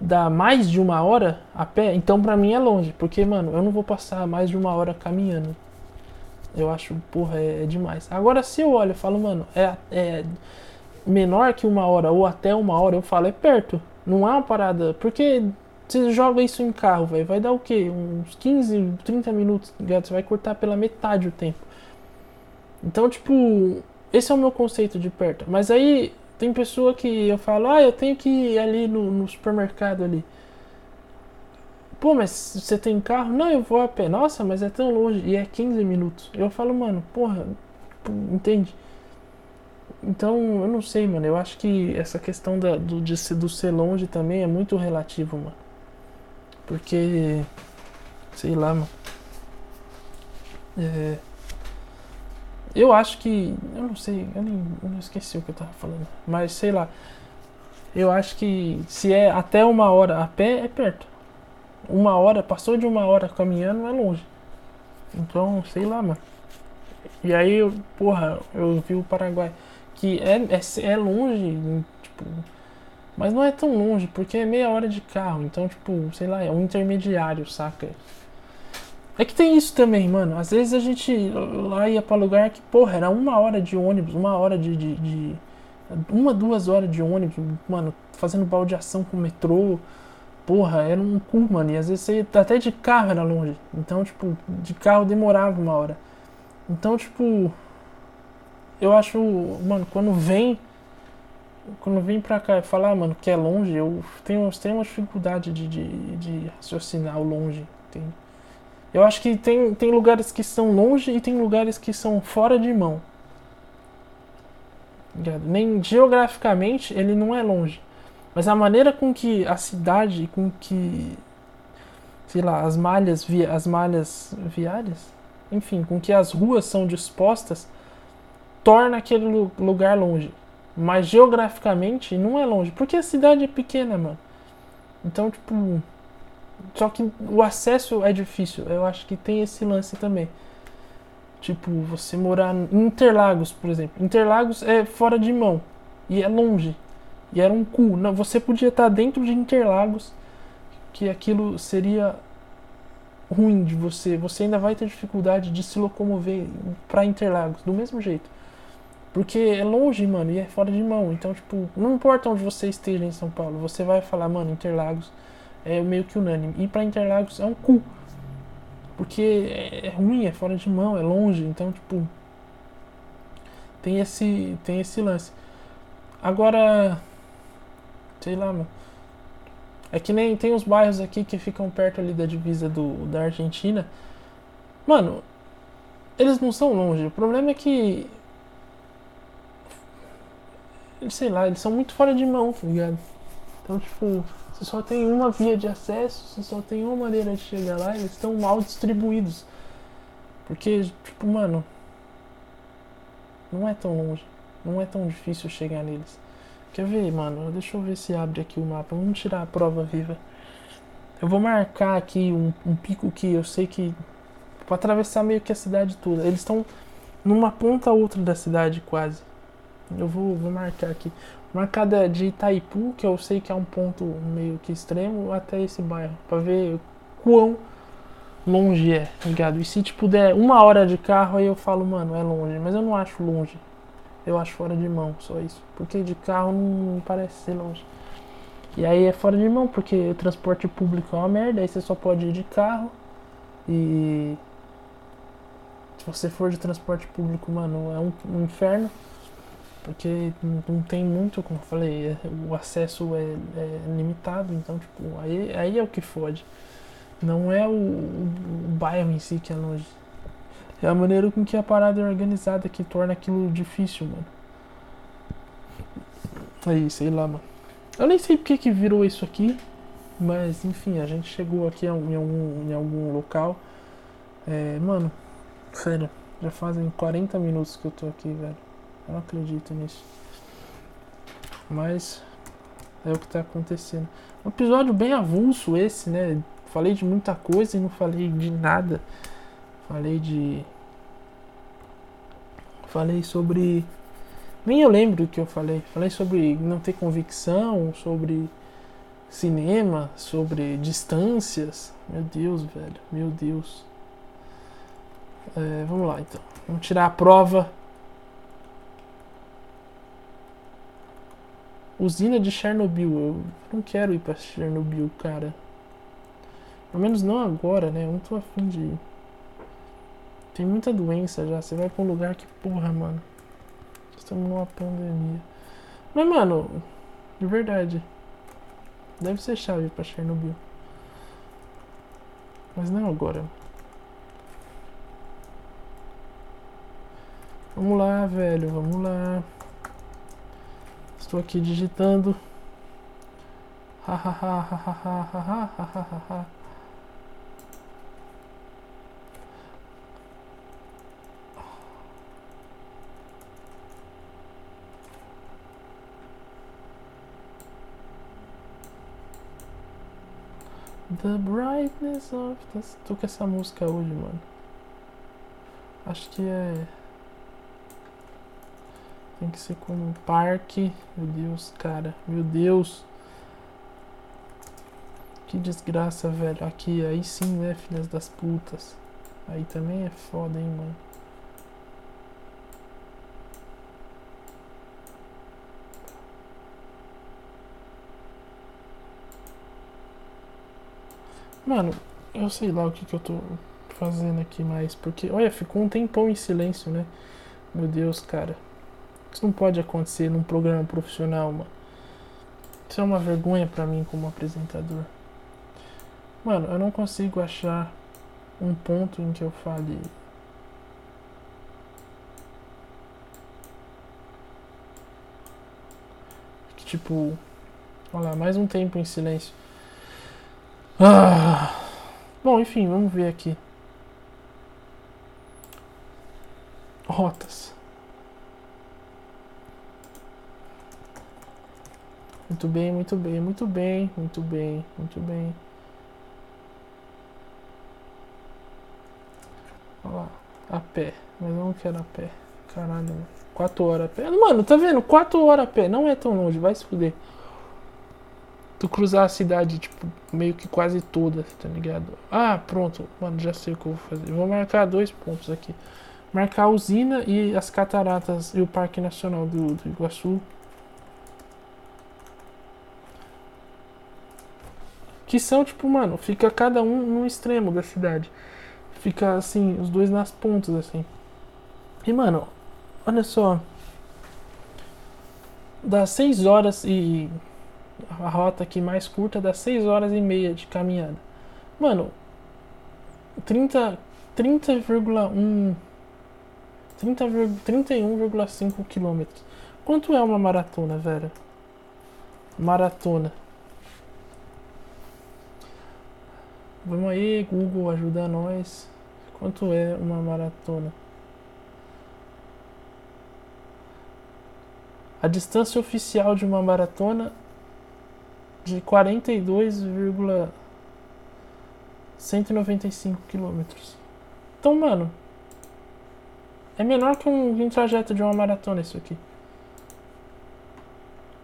dá mais de uma hora a pé, então pra mim é longe. Porque, mano, eu não vou passar mais de uma hora caminhando. Eu acho, porra, é, é demais. Agora, se eu olho e falo, mano, é, é menor que uma hora ou até uma hora, eu falo, é perto. Não é uma parada. Porque você joga isso em carro, velho, vai dar o quê? Uns 15, 30 minutos, ligado? Você vai cortar pela metade o tempo. Então, tipo, esse é o meu conceito de perto. Mas aí tem pessoa que eu falo, ah, eu tenho que ir ali no, no supermercado ali. Pô, mas você tem carro? Não, eu vou a pé. Nossa, mas é tão longe. E é 15 minutos. Eu falo, mano, porra, entende? Então, eu não sei, mano. Eu acho que essa questão da, do, de, do ser longe também é muito relativo, mano. Porque, sei lá, mano. É, eu acho que. Eu não sei, eu, nem, eu não esqueci o que eu tava falando. Mas sei lá. Eu acho que se é até uma hora a pé, é perto. Uma hora, passou de uma hora caminhando, é longe. Então, sei lá, mano. E aí, porra, eu vi o Paraguai. Que é, é, é longe, tipo. Mas não é tão longe, porque é meia hora de carro. Então, tipo, sei lá, é um intermediário, saca? É que tem isso também, mano. Às vezes a gente lá ia pra lugar que, porra, era uma hora de ônibus, uma hora de. de, de uma, duas horas de ônibus, mano, fazendo baldeação com o metrô. Porra, era um cu, mano. E às vezes você até de carro era longe. Então, tipo, de carro demorava uma hora. Então, tipo. Eu acho, mano, quando vem quando vem pra cá falar, mano, que é longe, eu tenho, uma dificuldade de, de, de raciocinar o longe. Tem, eu acho que tem, tem lugares que são longe e tem lugares que são fora de mão. Nem geograficamente ele não é longe. Mas a maneira com que a cidade, com que sei lá, as malhas via, as malhas viárias, enfim, com que as ruas são dispostas, torna aquele lugar longe. Mas geograficamente não é longe, porque a cidade é pequena, mano. Então, tipo, só que o acesso é difícil. Eu acho que tem esse lance também. Tipo, você morar em Interlagos, por exemplo. Interlagos é fora de mão e é longe. E era um cu. Não, você podia estar dentro de Interlagos, que aquilo seria ruim de você. Você ainda vai ter dificuldade de se locomover para Interlagos, do mesmo jeito. Porque é longe, mano, e é fora de mão. Então, tipo, não importa onde você esteja em São Paulo, você vai falar, mano, Interlagos é meio que unânime. Ir para Interlagos é um cu. Porque é, é ruim, é fora de mão, é longe. Então, tipo, tem esse, tem esse lance. Agora, sei lá, mano. É que nem tem uns bairros aqui que ficam perto ali da divisa do, da Argentina. Mano, eles não são longe. O problema é que. Sei lá, eles são muito fora de mão, tá ligado? Então, tipo, você só tem uma via de acesso, você só tem uma maneira de chegar lá, eles estão mal distribuídos. Porque, tipo, mano, não é tão longe, não é tão difícil chegar neles. Quer ver, mano? Deixa eu ver se abre aqui o mapa. Vamos tirar a prova viva. Eu vou marcar aqui um, um pico que eu sei que. para atravessar meio que a cidade toda. Eles estão numa ponta ou outra da cidade quase. Eu vou, vou marcar aqui. Marcada de Itaipu, que eu sei que é um ponto meio que extremo, até esse bairro. Pra ver quão longe é, tá ligado? E se tipo der uma hora de carro, aí eu falo, mano, é longe. Mas eu não acho longe. Eu acho fora de mão, só isso. Porque de carro não parece ser longe. E aí é fora de mão, porque o transporte público é uma merda, aí você só pode ir de carro. E se você for de transporte público, mano, é um, um inferno. Porque não tem muito, como eu falei, é, o acesso é, é, limitado, então tipo, aí, aí é o que fode. Não é o, o, o bairro em si que é longe. É a maneira com que a parada é organizada que torna aquilo difícil, mano. Aí, sei lá, mano. Eu nem sei porque que virou isso aqui. Mas, enfim, a gente chegou aqui em algum, em algum local. É, mano, sério, já fazem 40 minutos que eu tô aqui, velho. Eu não acredito nisso. Mas é o que tá acontecendo. Um episódio bem avulso esse, né? Falei de muita coisa e não falei de nada. Falei de. Falei sobre. Nem eu lembro o que eu falei. Falei sobre não ter convicção, sobre cinema, sobre distâncias. Meu Deus, velho. Meu Deus. É, vamos lá então. Vamos tirar a prova. Usina de Chernobyl. Eu não quero ir pra Chernobyl, cara. Pelo menos não agora, né? Eu não tô afim de ir. Tem muita doença já. Você vai pra um lugar que, porra, mano. Estamos numa pandemia. Mas, mano, de verdade. Deve ser chave pra Chernobyl. Mas não agora. Vamos lá, velho. Vamos lá. Estou aqui digitando. The brightness of the... Tô com essa música hoje, mano. Acho que é... Tem que ser como um parque. Meu Deus, cara. Meu Deus. Que desgraça, velho. Aqui, aí sim, né, filhas das putas. Aí também é foda, hein, mano. Mano, eu sei lá o que, que eu tô fazendo aqui mais, porque, olha, ficou um tempão em silêncio, né? Meu Deus, cara. Isso não pode acontecer num programa profissional, mano. Isso é uma vergonha para mim como apresentador. Mano, eu não consigo achar um ponto em que eu fale. Que tipo. Olha lá, mais um tempo em silêncio. Ah. Bom, enfim, vamos ver aqui. Muito bem, muito bem, muito bem, muito bem, muito bem. Olha lá, a pé. Mas eu não quero a pé. Caralho, mano. 4 horas a pé. Mano, tá vendo? 4 horas a pé. Não é tão longe, vai se fuder. Tu cruzar a cidade, tipo, meio que quase toda, tá ligado? Ah, pronto. Mano, já sei o que eu vou fazer. Vou marcar dois pontos aqui. Marcar a usina e as cataratas e o Parque Nacional do, do Iguaçu. Que são, tipo, mano, fica cada um num extremo da cidade. Fica assim, os dois nas pontas, assim. E, mano, olha só. Dá 6 horas e. A rota aqui mais curta dá 6 horas e meia de caminhada. Mano, 30. 30,1. 30, 31,5 quilômetros. Quanto é uma maratona, velho? Maratona. Vamos aí, Google, ajuda nós. Quanto é uma maratona? A distância oficial de uma maratona de 42,195 quilômetros. Então, mano, é menor que um, um trajeto de uma maratona isso aqui.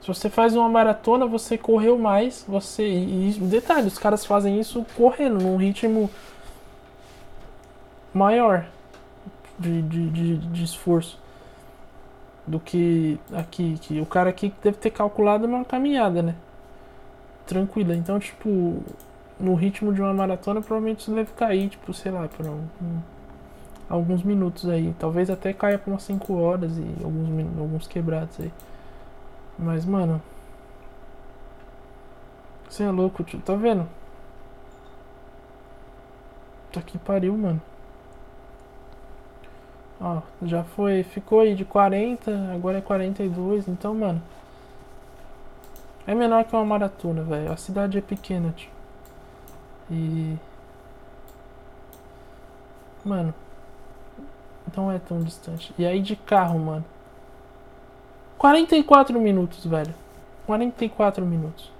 Se você faz uma maratona, você correu mais, você. E, detalhe, os caras fazem isso correndo, num ritmo maior de, de, de, de esforço do que aqui. Que o cara aqui deve ter calculado uma caminhada, né? Tranquila. Então, tipo, no ritmo de uma maratona, provavelmente isso deve cair, tipo, sei lá, por um, um, alguns minutos aí. Talvez até caia por umas 5 horas e alguns, alguns quebrados aí. Mas, mano. Você é louco, tio. Tá vendo? Tá que pariu, mano. Ó, já foi. Ficou aí de 40, agora é 42. Então, mano. É menor que uma maratona, velho. A cidade é pequena, tio. E. Mano. Não é tão distante. E aí de carro, mano. 44 minutos, velho. 44 minutos.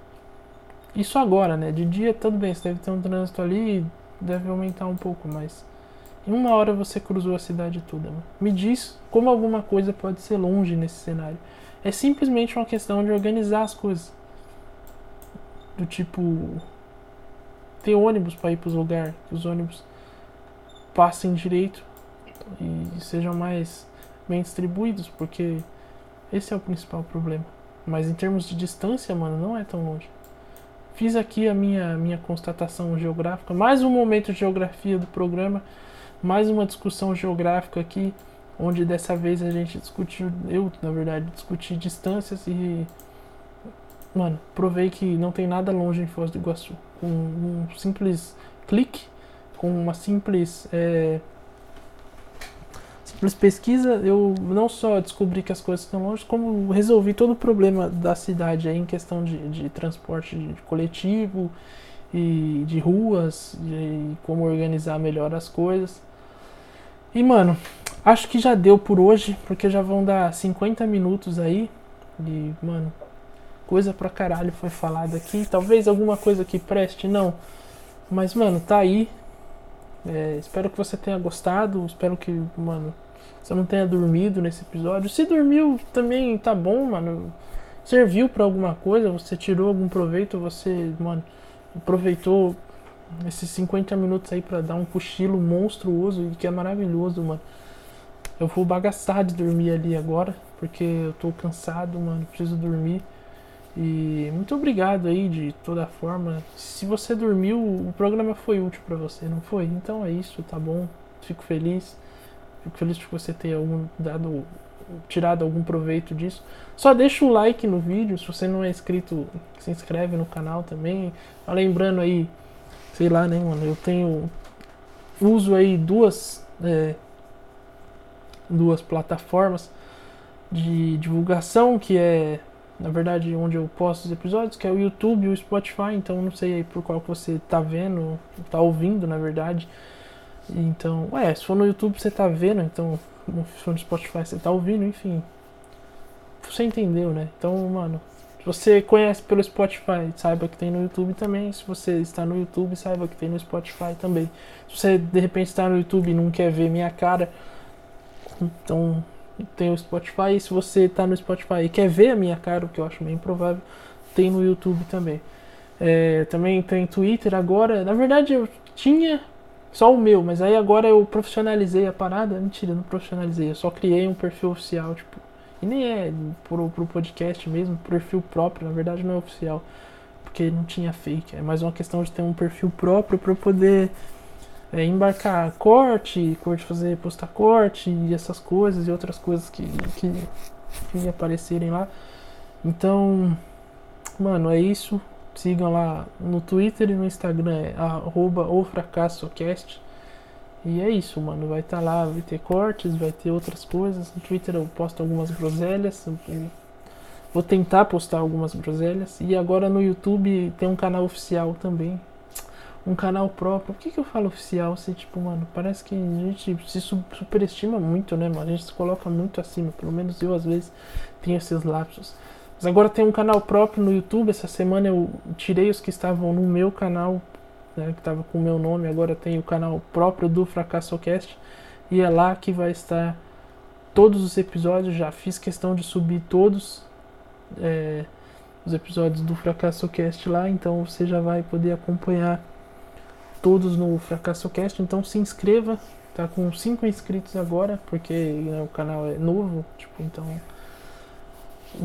Isso agora, né? De dia, tudo bem, você deve ter um trânsito ali, deve aumentar um pouco, mas. Em uma hora você cruzou a cidade toda. Mano. Me diz como alguma coisa pode ser longe nesse cenário. É simplesmente uma questão de organizar as coisas. Do tipo. Ter ônibus para ir para os lugares. Que os ônibus passem direito e sejam mais bem distribuídos, porque esse é o principal problema. Mas em termos de distância, mano, não é tão longe. Fiz aqui a minha, minha constatação geográfica, mais um momento de geografia do programa, mais uma discussão geográfica aqui, onde dessa vez a gente discutiu, eu na verdade, discuti distâncias e. Mano, provei que não tem nada longe em Foz do Iguaçu. Com um simples clique, com uma simples. É, Simples pesquisa, eu não só descobri que as coisas estão longe, como resolvi todo o problema da cidade aí em questão de, de transporte de coletivo e de ruas, e como organizar melhor as coisas. E mano, acho que já deu por hoje, porque já vão dar 50 minutos aí. E, mano, coisa pra caralho foi falada aqui. Talvez alguma coisa que preste, não. Mas, mano, tá aí. É, espero que você tenha gostado. Espero que, mano, você não tenha dormido nesse episódio. Se dormiu, também tá bom, mano. Serviu para alguma coisa, você tirou algum proveito, você, mano, aproveitou esses 50 minutos aí para dar um cochilo monstruoso e que é maravilhoso, mano. Eu vou bagaçar de dormir ali agora, porque eu tô cansado, mano, preciso dormir. E muito obrigado aí de toda forma. Se você dormiu, o programa foi útil para você, não foi? Então é isso, tá bom? Fico feliz. Fico feliz por você ter dado tirado algum proveito disso. Só deixa o like no vídeo, se você não é inscrito, se inscreve no canal também. Lembrando aí, sei lá, né, mano, eu tenho uso aí duas é, duas plataformas de divulgação, que é na verdade onde eu posto os episódios, que é o YouTube e o Spotify, então não sei aí por qual que você tá vendo, tá ouvindo, na verdade. Então, ué, se for no YouTube você tá vendo, então se for no Spotify você tá ouvindo, enfim. Você entendeu, né? Então, mano, se você conhece pelo Spotify, saiba que tem no YouTube também. Se você está no YouTube, saiba que tem no Spotify também. Se você de repente está no YouTube e não quer ver minha cara, então tem o Spotify. E se você está no Spotify e quer ver a minha cara, o que eu acho bem improvável, tem no YouTube também. É, também tem Twitter agora. Na verdade, eu tinha só o meu, mas aí agora eu profissionalizei a parada. Mentira, não profissionalizei. Eu só criei um perfil oficial, tipo. E nem é pro, pro podcast mesmo, perfil próprio. Na verdade, não é oficial, porque não tinha fake. É mais uma questão de ter um perfil próprio para poder é, embarcar corte, corte fazer postar corte e essas coisas e outras coisas que, que, que aparecerem lá. Então, mano, é isso. Sigam lá no Twitter e no Instagram, é arroba o fracassocast. E é isso, mano. Vai estar tá lá, vai ter cortes, vai ter outras coisas. No Twitter eu posto algumas groselhas. Vou tentar postar algumas groselhas. E agora no YouTube tem um canal oficial também. Um canal próprio. Por que, que eu falo oficial? Se, tipo, mano, parece que a gente se superestima muito, né, mano? A gente se coloca muito acima. Pelo menos eu, às vezes, tenho esses lapsos. Mas agora tem um canal próprio no YouTube. Essa semana eu tirei os que estavam no meu canal, né, que estava com o meu nome. Agora tem o canal próprio do FracassoCast. E é lá que vai estar todos os episódios. Já fiz questão de subir todos é, os episódios do FracassoCast lá. Então você já vai poder acompanhar todos no FracassoCast. Então se inscreva. Tá com 5 inscritos agora, porque né, o canal é novo. Tipo, então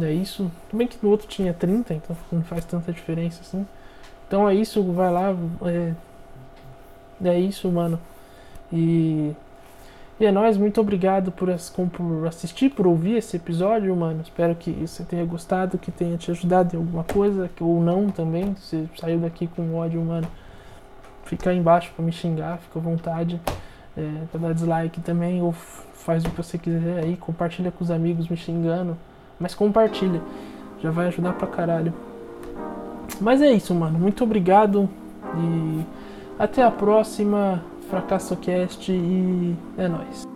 é isso. Bem que no outro tinha 30, então não faz tanta diferença assim. Então é isso, vai lá. É, é isso, mano. E, e é nóis, muito obrigado por, por assistir, por ouvir esse episódio, mano. Espero que você tenha gostado, que tenha te ajudado em alguma coisa, ou não também. Se saiu daqui com ódio, mano, fica aí embaixo pra me xingar, fica à vontade. É, pra dar dislike também, ou faz o que você quiser aí, compartilha com os amigos me xingando. Mas compartilha. Já vai ajudar pra caralho. Mas é isso, mano. Muito obrigado. E até a próxima. FracassoCast e é nóis.